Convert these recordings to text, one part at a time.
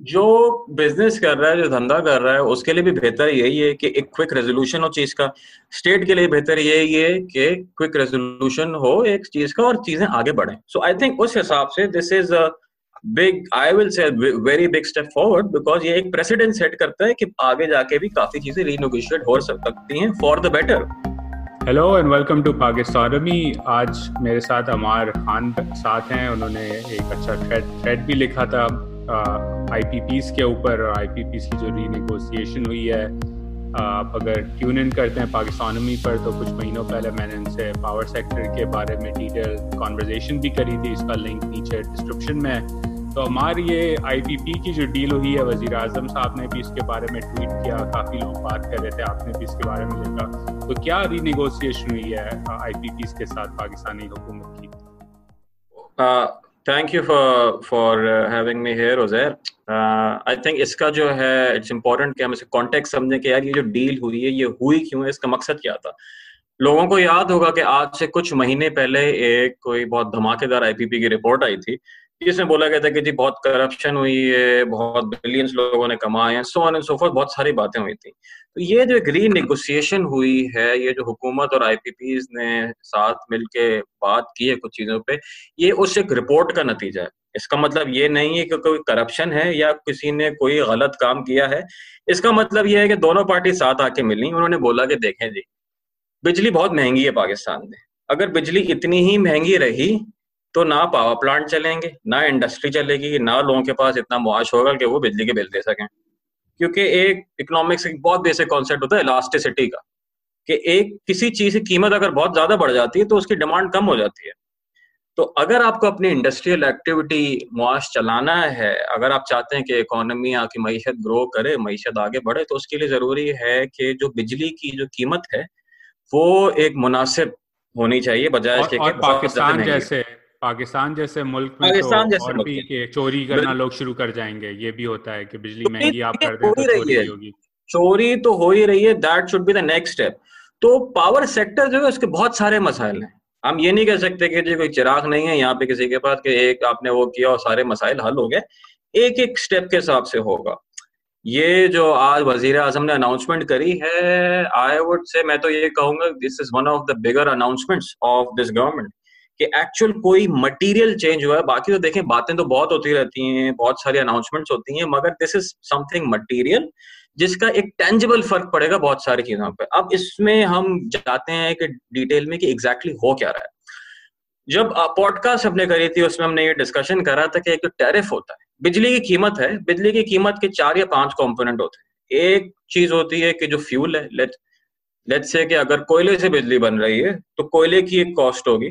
जो बिज़नेस कर रहा है, जो धंधा कर रहा है, उसके लिए भी बेहतर यही है कि एक क्विक रेजोल्यूशन हो चीज़ का। स्टेट के लिए बेहतर यही है कि क्विक रेजोल्यूशन हो एक चीज़ का और चीज़ें आगे बढ़े। सो आई थिंक उस हिसाब से this is big I will say very big step forward because ये एक प्रेसिडेंट सेट करता है कि आगे जाके भी काफ़ी चीज़ें रीनोगिशिएट हो सकती हैं for the better hello and welcome to Pakistan आज मेरे साथ अमार खान साथ हैं। उन्होंने एक अच्छा थ्रेड थ्रेड भी लिखा था। आईपीपीस के ऊपर आईपीपीस की जो रीनेगोशिएशन हुई है आप अगर ट्यून इन करते हैं पाकिस्तानमी पर तो कुछ महीनों पहले मैंने उनसे पावर सेक्टर के बारे में डिटेल कॉन्वर्जेशन भी करी थी, इसका लिंक नीचे डिस्क्रिप्शन में है। तो हमारी ये आईपीपी की जो डील हुई है, वज़ीर आज़म साहब ने भी इसके बारे में ट्वीट किया, काफ़ी लोग बात कर रहे थे, आपने भी इसके बारे में लिखा तो क्या रीनेगोशिएशन हुई है आईपीपी के साथ पाकिस्तानी हुकूमत की? Thank you for for having me here Uzair I think इसका जो है इट्स इम्पोर्टेंट कि हम इसे कॉन्टेक्ट समझें कि यार ये जो डील हुई है, ये हुई क्यों है, इसका मकसद क्या था? लोगों को याद होगा कि आज से कुछ महीने पहले एक कोई बहुत धमाकेदार आईपीपी की रिपोर्ट आई थी जिसमें बोला गया था कि जी, बहुत करप्शन हुई है, बहुत बिलियंस लोगों ने कमाए हैं so on and so forth बहुत सारी बातें हुई थी। तो ये जो एक री हुई है, ये जो हुकूमत और आईपीपी ने साथ मिलके बात की है कुछ चीज़ों पे, ये उस एक रिपोर्ट का नतीजा है। इसका मतलब ये नहीं है कि कोई करप्शन है या किसी ने कोई गलत काम किया है। इसका मतलब ये है कि दोनों पार्टी साथ आके मिली, उन्होंने बोला कि देखें जी, बिजली बहुत महँगी है पाकिस्तान में। अगर बिजली इतनी ही महँगी रही तो ना पावर प्लांट चलेंगे ना इंडस्ट्री चलेगी ना लोगों के पास इतना मुआश होगा कि वो बिजली के बिल दे सकें। क्योंकि एक इकोनॉमिक्स एक बहुत बेसिक कॉन्सेप्ट होता है इलास्टिसिटी का कि एक किसी चीज़ की कीमत अगर बहुत ज़्यादा बढ़ जाती है तो उसकी डिमांड कम हो जाती है। तो अगर आपको अपनी इंडस्ट्रियल एक्टिविटी मुआश चलाना है अगर आप चाहते हैं कि इकोनॉमी आपकी मीशत ग्रो करे मीशत आगे बढ़े तो उसके लिए ज़रूरी है कि जो बिजली की जो कीमत है वो एक मुनासिब होनी चाहिए बजाय इसके पाकिस्तान जैसे पाकिस्तान जैसे मुल्क में पाकिस्तान तो जैसे और भी के चोरी करना लोग शुरू कर जाएँगे ये भी होता है कि बिजली महँगी आप कर दें तो चोरी होगी। चोरी तो हो ही रही है that should be the next step तो पावर सेक्टर जो है उसके बहुत सारे मसाइल हैं। हम ये नहीं कह सकते कि जी कोई चिराग नहीं है यहाँ पे किसी के पास कि एक आपने वो किया और सारे मसाइल हल हो गए। एक एक स्टेप के हिसाब से होगा। ये जो आज वज़ीर आज़म ने अनाउंसमेंट करी है आई वुड से मैं तो ये कहूँगा this is one of the bigger announcements of this government कि एक्चुअल कोई मटेरियल चेंज हुआ है। बाकी तो देखें, बातें तो बहुत होती रहती हैं, बहुत सारी अनाउंसमेंट्स होती हैं, मगर दिस इज़ समथिंग मटेरियल जिसका एक टेंजिबल फ़र्क पड़ेगा बहुत सारी चीज़ों पर अब इसमें हम जाते हैं कि डिटेल में कि एग्जैक्टली exactly हो क्या रहा है। जब पॉडकास्ट हमने करी थी, उसमें हमने ये डिस्कशन करा था कि एक टैरिफ होता है। बिजली की कीमत है, बिजली की कीमत के चार या पाँच कंपोनेंट होते हैं। एक चीज़ होती है कि जो फ्यूल है लेट लेट से कि अगर कोयले से बिजली बन रही है तो कोयले की एक कॉस्ट होगी।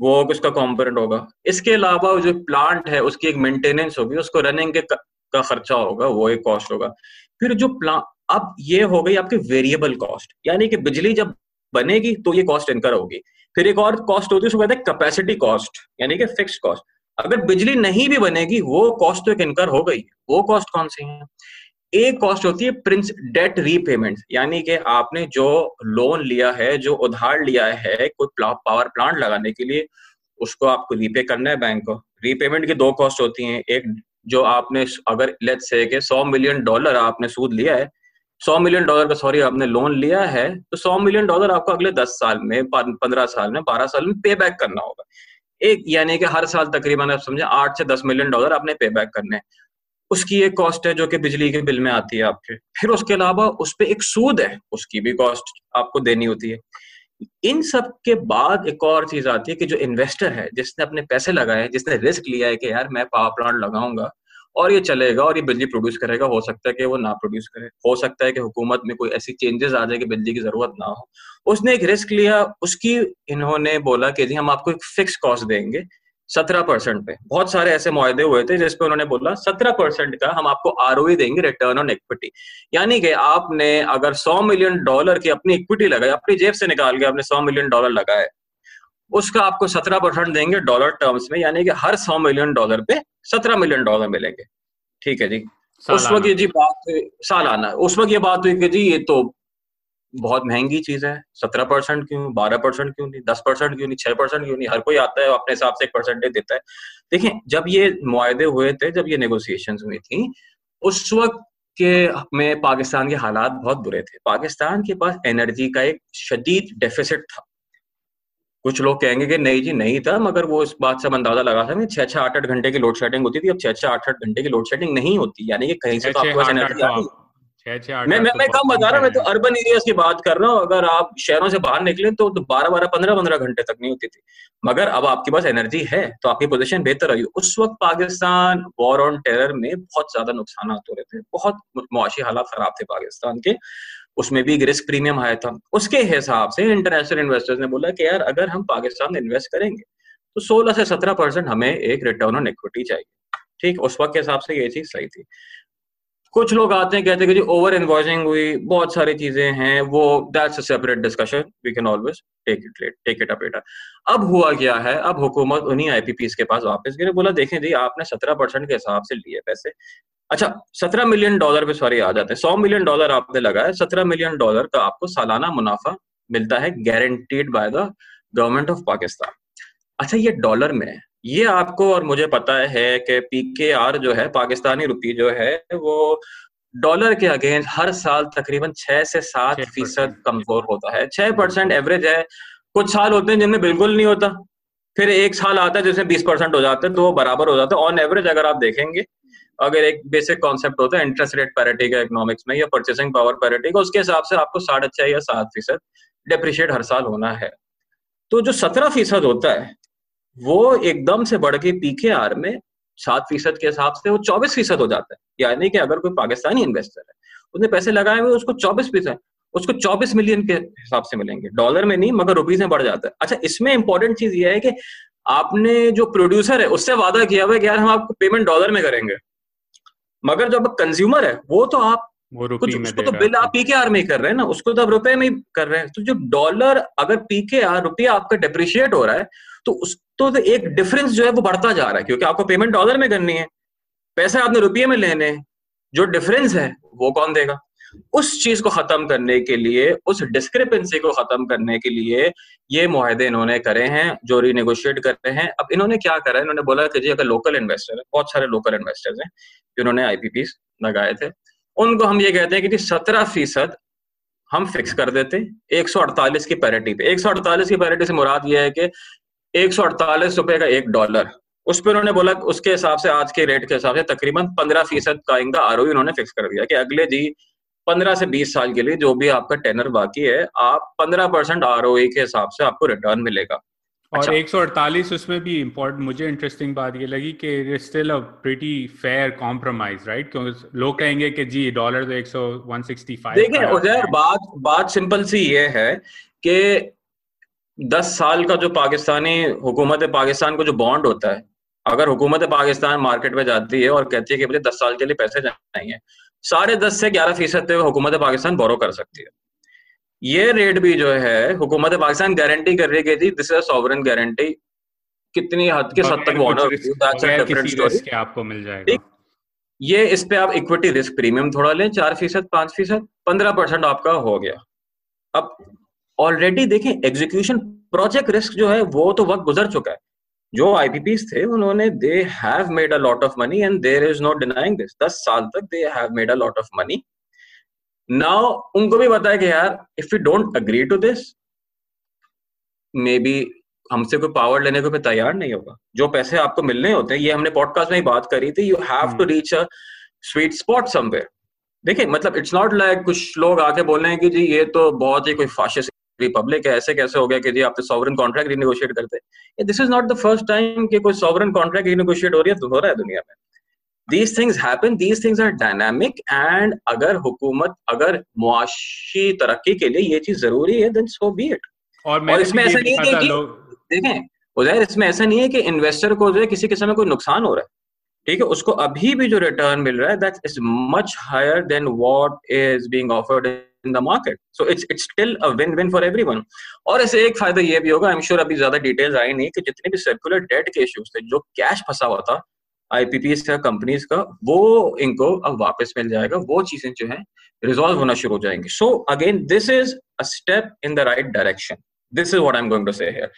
वो उसका कॉम्पोनेंट होगा। इसके अलावा जो प्लांट है, उसकी एक मेंटेनेंस होगी, उसको रनिंग के का खर्चा होगा, वो एक कॉस्ट होगा। फिर जो प्लांट अब ये हो गई आपकी वेरिएबल कॉस्ट यानी कि बिजली जब बनेगी तो ये कॉस्ट इनकर होगी। फिर एक और कॉस्ट होती है, उसको कहते हैं कैपेसिटी कॉस्ट यानी कि फिक्स कॉस्ट अगर बिजली नहीं भी बनेगी, वो कॉस्ट तो एक इनकर हो गई। वो कॉस्ट कौन सी है? एक कॉस्ट होती है प्रिंस डेट रीपेमेंट यानी कि आपने जो लोन लिया है, जो उधार लिया है, कोई पावर प्लांट लगाने के लिए, उसको आपको रीपे करना है बैंक को। रीपेमेंट की दो कॉस्ट होती हैं। एक, जो आपने अगर लेट से के सौ मिलियन डॉलर आपने सूद लिया है, सौ मिलियन डॉलर का सॉरी आपने लोन लिया है तो सौ मिलियन डॉलर आपको अगले दस साल में पंद्रह साल में, बारह साल में पे बैक करना होगा। एक, यानी कि हर साल तकरीबन आप समझे, आठ से दस मिलियन डॉलर आपने पे बैक करने हैं। उसकी एक कॉस्ट है जो कि बिजली के बिल में आती है आपके। फिर उसके अलावा उस पर एक सूद है, उसकी भी कॉस्ट आपको देनी होती है। इन सब के बाद एक और चीज़ आती है कि जो इन्वेस्टर है, जिसने अपने पैसे लगाए, जिसने रिस्क लिया है कि यार मैं पावर प्लांट लगाऊँगा और ये चलेगा और ये बिजली प्रोड्यूस करेगा, हो सकता है कि वो ना प्रोड्यूस करे। हो सकता है कि हुकूमत में कोई ऐसी चेंजेस आ जाए कि बिजली की ज़रूरत ना हो। उसने एक रिस्क लिया, उसकी इन्होंने बोला कि जी हम आपको एक फिक्स कॉस्ट देंगे। सत्रह परसेंट पे। बहुत सारे ऐसे मुआदे हुए थे जिसपे उन्होंने बोला सत्रह परसेंट का हम आपको आर देंगे रिटर्न ऑन इक्विटी यानी कि आपने अगर सौ मिलियन डॉलर की अपनी इक्विटी लगाई अपनी जेब से निकाल के आपने सौ मिलियन डॉलर लगाए उसका आपको सत्रह परसेंट देंगे डॉलर टर्म्स में यानी कि हर सौ मिलियन डॉलर पे सत्रह मिलियन डॉलर मिलेंगे। ठीक है जी? उस वक्त ये जी बात सालाना। उस वक्त ये बात हुई कि जी ये तो बहुत महँगी चीज़ है। सत्रह परसेंट क्यों? बारह परसेंट क्यों नहीं? दस परसेंट क्यों नहीं? छह परसेंट क्यों नहीं? हर कोई आता है अपने हिसाब से एक परसेंटेज देता है। देखिए जब ये मुआदे हुए थे जब ये नेगोशिएशन हुई थी उस वक्त के में पाकिस्तान के हालात बहुत बुरे थे। पाकिस्तान के पास एनर्जी का एक शदीद डेफिसिट था। कुछ लोग कहेंगे कि नहीं जी नहीं था मगर वो इस बात से अंदाज़ा लगा था छह छह आठ आठ घंटे की लोड शेडिंग होती थी। अब छह छह आठ आठ घंटे की लोड शेडिंग नहीं होती। यानी कि कहीं से तो आपके पास एनर्जी आ रही मैं मैं मैं कम बता रहा हूँ मैं तो अर्बन एरियाज़ की बात कर रहा हूँ अगर आप शहरों से बाहर निकले तो बारह बारह पंद्रह पंद्रह घंटे तक नहीं होती थी। मगर अब आपके पास एनर्जी है तो आपकी पोजीशन बेहतर रही। उस वक्त पाकिस्तान वॉर ऑन टेरर में बहुत ज़्यादा नुकसान हो रहे थे बहुत मुआशी हालात खराब थे पाकिस्तान के। उसमें भी रिस्क प्रीमियम आया था। उसके हिसाब से इंटरनेशनल इन्वेस्टर्स ने बोला कि यार अगर हम पाकिस्तान में इन्वेस्ट करेंगे तो 16 से 17 परसेंट हमें एक रिटर्न ऑन इक्विटी चाहिए। ठीक उस वक्त के हिसाब से ये चीज़ सही थी। कुछ लोग आते हैं, कहते हैं कि जी ओवर इन्वॉइसिंग हुई, बहुत सारी चीज़ें हैं, वो that's a separate discussion we can always take it let take it up later अब हुआ क्या है? अब हुकूमत उन्हीं आईपीपीस के पास वापस गई बोला, देखें जी, आपने सत्रह परसेंट के हिसाब से लिए पैसे। अच्छा सत्रह मिलियन डॉलर पे सॉरी आ जाते हैं, सौ मिलियन डॉलर आपने लगाया, सत्रह मिलियन डॉलर का आपको सालाना मुनाफा मिलता है guaranteed by the government of Pakistan अच्छा ये डॉलर में ये आपको और मुझे पता है कि पीकेआर जो है पाकिस्तानी रुपी जो है वो डॉलर के अगेंस्ट हर साल तकरीबन छह से सात फ़ीसद कमज़ोर होता है। छह परसेंट एवरेज है। कुछ साल होते हैं जिनमें बिल्कुल नहीं होता। फिर एक साल आता है जिसमें बीस परसेंट हो जाता है तो वो बराबर हो जाता है। ऑन एवरेज अगर आप देखेंगे अगर एक बेसिक कॉन्सेप्ट होता है इंटरेस्ट रेट पैरिटी का इकोनॉमिक्स में या परचेसिंग पावर पैरिटी का उसके हिसाब से आपको साढ़े छह या सात फ़ीसद डिप्रिशिएट हर साल होना है। तो जो सत्रह फ़ीसद होता है वो एकदम से बढ़ के पीके आर में सात फ़ीसद के हिसाब से वो चौबीस फ़ीसद हो जाता है। यानी कि अगर कोई पाकिस्तानी इन्वेस्टर है उसने पैसे लगाए हुए उसको चौबीस फ़ीसद उसको चौबीस मिलियन के हिसाब से मिलेंगे। डॉलर में नहीं मगर रुपीज़ में बढ़ जाता है। अच्छा इसमें इंपॉर्टेंट चीज़ ये है कि आपने जो प्रोड्यूसर है उससे वादा किया हुआ है कि यार हम आपको पेमेंट डॉलर में करेंगे। मगर जो अब कंज्यूमर है वो तो आप वो में उसको तो बिल आप पीके आर में ही कर रहे हैं ना उसको तो आप रुपए में ही कर रहे हैं। तो जो डॉलर अगर पीके आर रुपया आपका डिप्रिशिएट हो रहा है तो उस तो एक डिफरेंस जो है वो बढ़ता जा रहा है, क्योंकि आपको पेमेंट डॉलर में करनी है, पैसे आपने रुपये में लेने जो डिफरेंस है, वो कौन देगा? उस चीज़ को खत्म करने के लिए, उस डिस्क्रिपेंसी को खत्म करने के लिए ये मुहिदे इन्होंने करे हैं, जो रीनेगोशिएट कर रहे हैं। अब इन्होंने क्या करा इन्होंने बोला कि जी, अगर लोकल इन्वेस्टर है, बहुत सारे लोकल इन्वेस्टर्स हैं जिन्होंने आईपीपी लगाए थे, उनको हम ये कहते हैं कि सत्रह फ़ीसद हम फिक्स कर देते एक सौ अड़तालीस की पैरिटी पे। एक सौ अड़तालीस की पैरिटी से मुराद यह है कि एक सौ अड़तालीस रुपए का एक डॉलर। उस पर उन्होंने बोला उसके हिसाब से आज के रेट के हिसाब से तकरीबन पंद्रह फ़ीसद का इनका आर उन्होंने फिक्स कर दिया कि अगले जी पंद्रह से बीस साल के लिए जो भी आपका टेनर बाकी है आप पंद्रह परसेंट आर के हिसाब से आपको रिटर्न मिलेगा। और अच्छा। 148 उसमें भी इम्पोर्टेंट मुझे इंटरेस्टिंग बात ये लगी कि still a pretty fair compromise right क्योंकि लोग कहेंगे कि जी डॉलर तो 100 165 देखिए उधर बात बात सिंपल सी ये है कि दस साल का जो पाकिस्तानी हुकूमत पाकिस्तान को जो बॉन्ड होता है अगर हुकूमत पाकिस्तान मार्केट में जाती है और कहती है कि मुझे दस साल के लिए पैसे चाहिए साढ़े दस से ग्यारह फ़ीसद हुकूमत पाकिस्तान बोरो कर सकती है। ये रेट भी जो है हुकूमत पाकिस्तान गारंटी कर रही है कि दिस इज़ सॉवरन गारंटी कितनी हद के हद तक बॉर्डर आपको मिल जाएगा। ये इस पे आप इक्विटी रिस्क प्रीमियम थोड़ा लें चार फ़ीसद पाँच फ़ीसद पंद्रह परसेंट आपका हो गया। अब ऑलरेडी देखें एग्जीक्यूशन प्रोजेक्ट रिस्क जो है वो तो वक्त गुजर चुका है। जो आईपीपी थे उन्होंने they have made a lot of money and there is not denying this दस साल तक they have made a lot of money now उनको भी बताया कि यार if you don't agree to this maybe हमसे कोई पावर लेने को तैयार नहीं होगा। जो पैसे आपको मिलने होते हैं ये हमने पॉडकास्ट में ही बात करी थी you have to reach a sweet spot somewhere देखिए मतलब इट्स नॉट लाइक कुछ लोग आके बोल रहे हैं कि जी ये तो बहुत ही कोई फाशिस्ट रिपब्लिक है ऐसे कैसे हो गया कि जी आप तो सॉवरन कॉन्ट्रैक्ट रिनेगोशिएट करते this is not the first time कि कोई सॉवरन कॉन्ट्रैक्ट रिनेगोशिएट हो रही है हो रहा है दुनिया में। These things happen these things are dynamic and अगर हुकूमत अगर मुआशी तरक्की के लिए ये चीज़ ज़रूरी है देन सो बी इट और, और इसमें ऐसा नहीं है कि देखें उधर इसमें ऐसा नहीं है कि इन्वेस्टर को जो है किसी किस्म में कोई नुकसान हो रहा है। ठीक है उसको अभी भी जो रिटर्न मिल रहा है that is much higher than what is being offered in the market so it's it's still a win win for everyone और ऐसे एक फ़ायदा ये भी होगा आई एम श्योर अभी ज़्यादा डिटेल्स आई नहीं कि जितने भी सर्कुलर डेट के इश्यूज़ थे, जो कैश फंसा हुआ था आईपीपी का कंपनीज़ का, वो इनको अब वापस मिल जाएगा। वो चीज़ें जो है रिजॉल्व होना शुरू हो जाएँगी। So again this is a step in the right direction this is what I am going to say here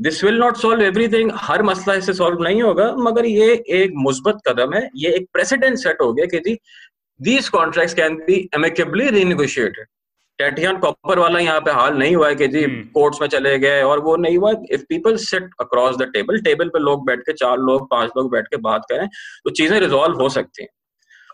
this will not solve everything हर मसला इससे सॉल्व नहीं होगा, मगर ये एक मुस्बत कदम है। ये एक प्रेसिडेंट सेट हो गया कि जी these contracts can be amicably renegotiated Tethyan Copper वाला यहाँ पे हाल नहीं हुआ है कि जी कोर्ट्स हम्म। में चले गए और वो नहीं हुआ if people sit across the table table पे लोग बैठ के चार लोग पाँच लोग बैठ के बात करें तो चीज़ें रिजॉल्व हो सकती हैं।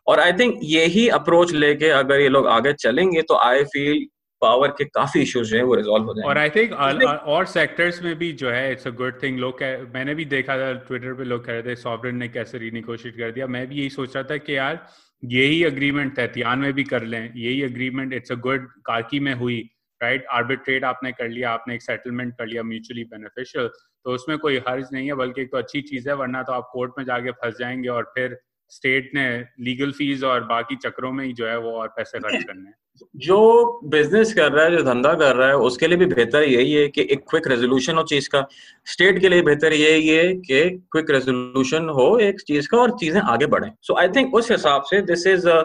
और आई थिंक यही अप्रोच लेके अगर ये लोग आगे चलेंगे तो आई फील पावर के काफ़ी इश्यूज़ जो है वो रिजॉल्व हो जाएँगे। और आई थिंक और सेक्टर्स में भी जो है इट्स अ गुड थिंग लोग मैंने भी देखा था ट्विटर पे लोग कह रहे थे सॉवरेन ने कैसे रीनिगोशिएट कर दिया। मैं भी यही सोच रहा था कि यार यही अग्रीमेंट तैतियान में भी कर लें, यही agreement it's a good Karkey में हुई राइट आर्बिट्रेट आपने कर लिया, आपने एक सेटलमेंट कर लिया म्यूचुअली बेनिफिशियल तो उसमें कोई हर्ज नहीं है, बल्कि एक तो अच्छी चीज़ है, वरना तो आप कोर्ट में जाके फंस जाएँगे और फिर स्टेट ने लीगल फ़ीस और बाकी चक्रों में ही जो है वो और पैसे खर्च करने जो बिज़नेस कर रहा है जो धंधा कर रहा है उसके लिए भी बेहतर यही है कि एक क्विक रेजोल्यूशन हो चीज़ का। स्टेट के लिए बेहतर यही है कि क्विक रेजोल्यूशन हो एक चीज़ का और चीज़ें आगे बढ़े। सो आई थिंक उस हिसाब से this is a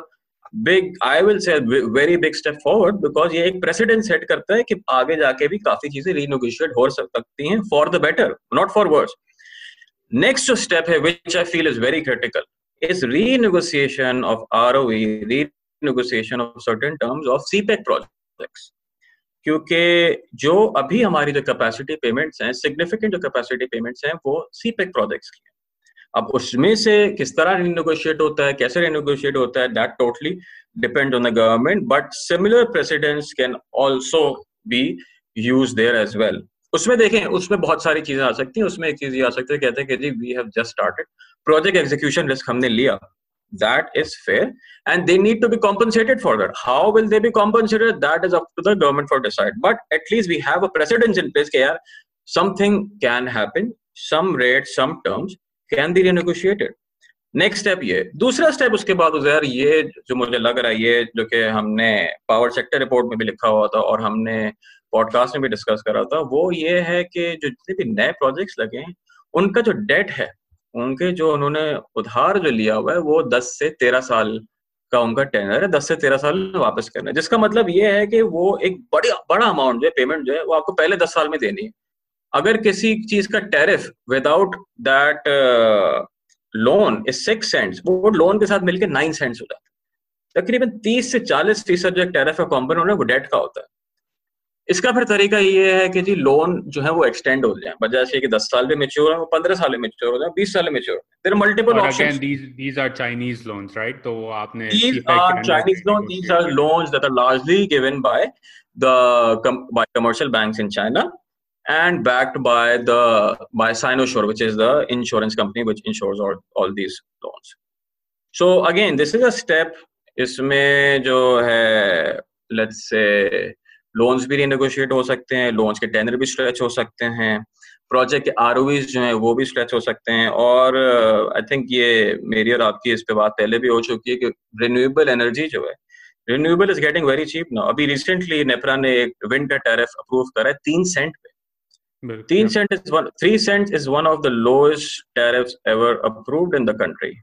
big I will say very big step forward because ये एक प्रेसिडेंट सेट करता है कि आगे जाके भी काफ़ी चीज़ें रीनोगिशिएट हो सकती हैं for the better not for worse next जो स्टेप है which I feel is very critical is renegotiation of ROE, renegotiation of certain terms of CPEC projects. क्योंकि जो अभी हमारी जो कैपेसिटी पेमेंट्स हैं सिग्निफिकेंट जो कैपेसिटी पेमेंट्स हैं वो सीपेक प्रोजेक्ट्स की हैं अब उसमें से किस तरह रिनोगोशिएट होता है कैसे रिनोगोशिएट होता है that totally depend on the government but similar precedents can also be used there as well उसमें देखें, उसमें बहुत सारी चीज़ें आ सकती हैं। उसमें एक चीज़ ये आ सकती है, कहते हैं कि जी we have just started project execution risk हमने लिया। That is fair and they need to be compensated for that how will they be compensated that is up to the government for decide but at least we have a precedence in place के यार something can happen some rate some terms can be renegotiated next step ये. दूसरा step उसके बाद उजैर ये जो मुझे लग रहा है, ये जो कि हमने पावर सेक्टर रिपोर्ट में भी लिखा हुआ था और हमने पॉडकास्ट में भी डिस्कस करा था, वो ये है कि जो जितने भी नए प्रोजेक्ट्स लगे हैं, उनका जो डेट है, उनके जो उन्होंने उधार जो लिया हुआ है, वो दस से तेरह साल का उनका टेनर है, दस से तेरह साल वापस करना है। जिसका मतलब ये है कि वो एक बड़ी, बड़ा अमाउंट जो है पेमेंट जो है, वो आपको पहले दस साल में देनी है। अगर किसी चीज़ का tariff without that loan is six cents वो लोन के साथ मिलकर नाइन सेंट्स हो जाता है। तकरीबन तीस से चालीस फ़ीसद जो टैरिफ का कॉम्पोनेंट है, वो डेट का होता है। इसका फिर तरीका ये है कि जी लोन जो है वो एक्सटेंड हो जाए। बजाय से कि दस साल में मेच्योर है वो साल में मेच्योर हो जाए बीस साल में mature there multiple option these are Chinese loans right तो आपने these are Chinese loan these are loans that are largely given by the by commercial banks in China and backed by the by Sinosure which is the insurance company which insures all these loans so again this is a step इसमें जो है let's say loans भी रिनेगोशिएट हो सकते हैं loans के tenor भी stretch हो सकते हैं प्रोजेक्ट के आर जो है वो भी स्ट्रेच हो सकते हैं और आई uh, थिंक ये मेरी और आपकी इस पे बात पहले भी हो चुकी है कि रिन्यूएबल एनर्जी जो है renewable is getting very cheap ना अभी रिसेंटली नेपरा ने एक विंड का टैरिफ अप्रूव करा है तीन सेंट पे। तीन cent is one three cent is one of the lowest tariff ever approved in the country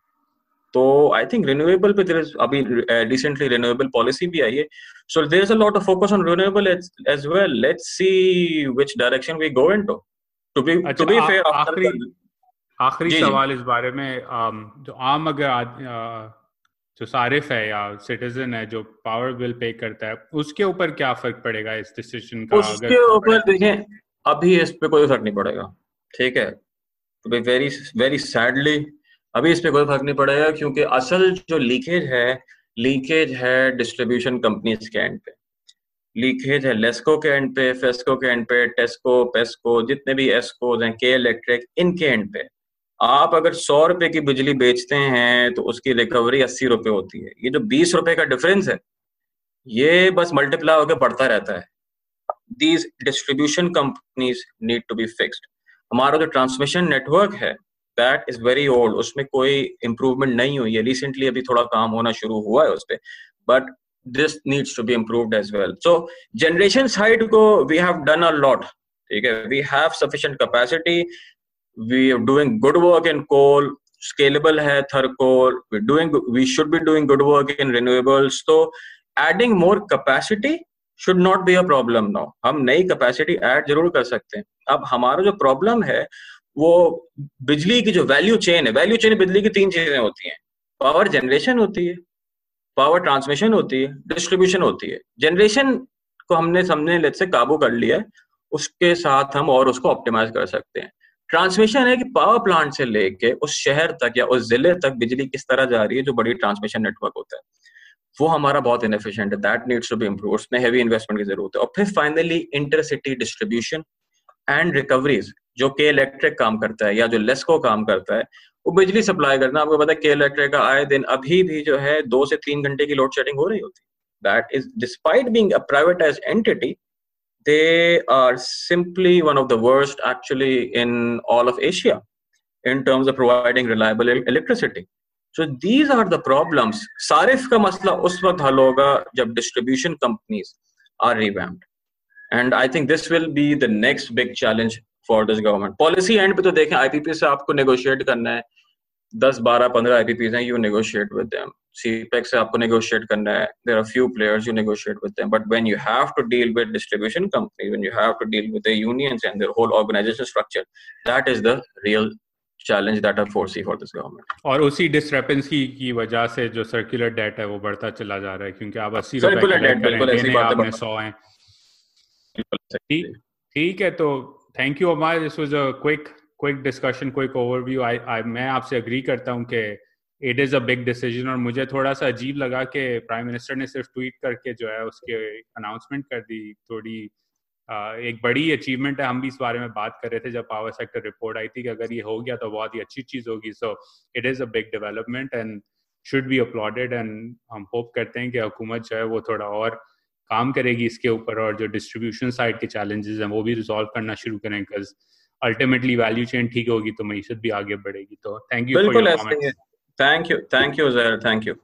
तो आई थिंक रिन्यूएबल पे अभी रिसेंटली रिन्यूएबल पॉलिसी भी आई है। So there is a lot of focus on renewable as well let's see which direction we go into to be to be fair आखिरी आखिरी सवाल इस बारे में जो आम अगर जो सारिफ है या सिटीजन है जो पावर बिल पे करता है उसके ऊपर क्या फ़र्क पड़ेगा इस डिसीज़न का? उसके ऊपर देखें अभी इस पे कोई फ़र्क नहीं पड़ेगा। ठीक है? वेरी वेरी सैडली अभी इस पे कोई फ़र्क नहीं पड़ेगा, क्योंकि असल जो लीकेज है लीकेज है डिस्ट्रीब्यूशन कंपनीज़ के एंड पे। लीकेज है लेस्को के एंड पे, फेस्को के एंड पे, टेस्को, पेस्को, जितने भी एस्को हैं, के इलेक्ट्रिक, इनके एंड पे। आप अगर सौ रुपए की बिजली बेचते हैं तो उसकी रिकवरी अस्सी रुपए होती है। ये जो बीस रुपए का डिफरेंस है, ये बस मल्टीप्लाई होकर बढ़ता रहता है। These distribution companies need to be fixed हमारा जो ट्रांसमिशन नेटवर्क है दैट इज़ वेरी ओल्ड उसमें कोई इंप्रूवमेंट नहीं हुई. है रिसेंटली अभी थोड़ा काम होना शुरू हुआ है उस पर but this needs to be improved as well so generation side को we have done a lot ठीक है? We have sufficient capacity we are doing good work in coal scalable है Thar coal doing we should be doing good work in renewables तो adding more capacity should not be a problem now हम नई capacity add ज़रूर कर सकते हैं. अब हमारा जो प्रॉब्लम है वो बिजली की जो वैल्यू चेन है वैल्यू चेन बिजली की तीन चीज़ें होती हैं। पावर जनरेशन होती है पावर ट्रांसमिशन होती है डिस्ट्रीब्यूशन होती है। जनरेशन को हमने समझने लेट से काबू कर लिया है, उसके साथ हम और उसको ऑप्टिमाइज कर सकते हैं। ट्रांसमिशन है कि पावर प्लांट से लेके उस शहर तक या उस ज़िले तक बिजली किस तरह जा रही है, जो बड़ी ट्रांसमिशन नेटवर्क होता है। वो हमारा बहुत इनएफिशिएंट है। That needs to be improve उसमें हैवी इन्वेस्टमेंट की ज़रूरत है। और फिर finally intercity distribution and recoveries जो के इलेक्ट्रिक काम करता है या जो लेस्को काम करता है, वो बिजली सप्लाई करना आपको पता है के इलेक्ट्रिक का आए दिन अभी भी जो है दो से तीन घंटे की लोड शेडिंग हो रही होती। है that is despite being privatize entity they are simply one of the worst actually in all of Asia in terms of providing reliable electricity so these are the problems सारिफ का मसला उस वक्त हल होगा जब distribution companies are revamped and I think this will be the next big challenge for this government policy end पे तो देखें आईपीपी से आपको नेगोशिएट करना है। दस बारह पंद्रह आईपीपी हैं you negotiate with them CPEC से आपको नेगोशिएट करना है। There are few players you negotiate with them but when you have to deal with distribution company when you have to deal with the unions and their whole organisation structure that is the real challenge that I foresee for this government और उसी discrepancy की वजह से जो circular debt है वो बढ़ता चला जा रहा है क्योंकि आप अस्सी रुपए सर्कुलर डेट बिल्कुल ऐसी बात है ठीक है तो thank you Amar this was a quick quick discussion quick overview I I मैं आपसे अग्री करता हूँ कि it is a big decision और मुझे थोड़ा सा अजीब लगा कि प्राइम मिनिस्टर ने सिर्फ़ ट्वीट करके जो है उसके अनाउंसमेंट कर दी। थोड़ी एक बड़ी अचीवमेंट है। हम भी इस बारे में बात कर रहे थे जब पावर सेक्टर रिपोर्ट आई थी कि अगर ये हो गया तो बहुत ही अच्छी चीज़ होगी। So it is a big development and should be uploaded and हम होप करते हैं कि हुकूमत जो है वो थोड़ा और काम करेगी इसके ऊपर और जो डिस्ट्रीब्यूशन साइड के चैलेंजेस हैं वो भी रिजोल्व करना शुरू करें बिकॉज़ अल्टीमेटली वैल्यू चेन ठीक होगी तो मीशत भी आगे बढ़ेगी। तो thank you thank you thank you जहर थैंक यू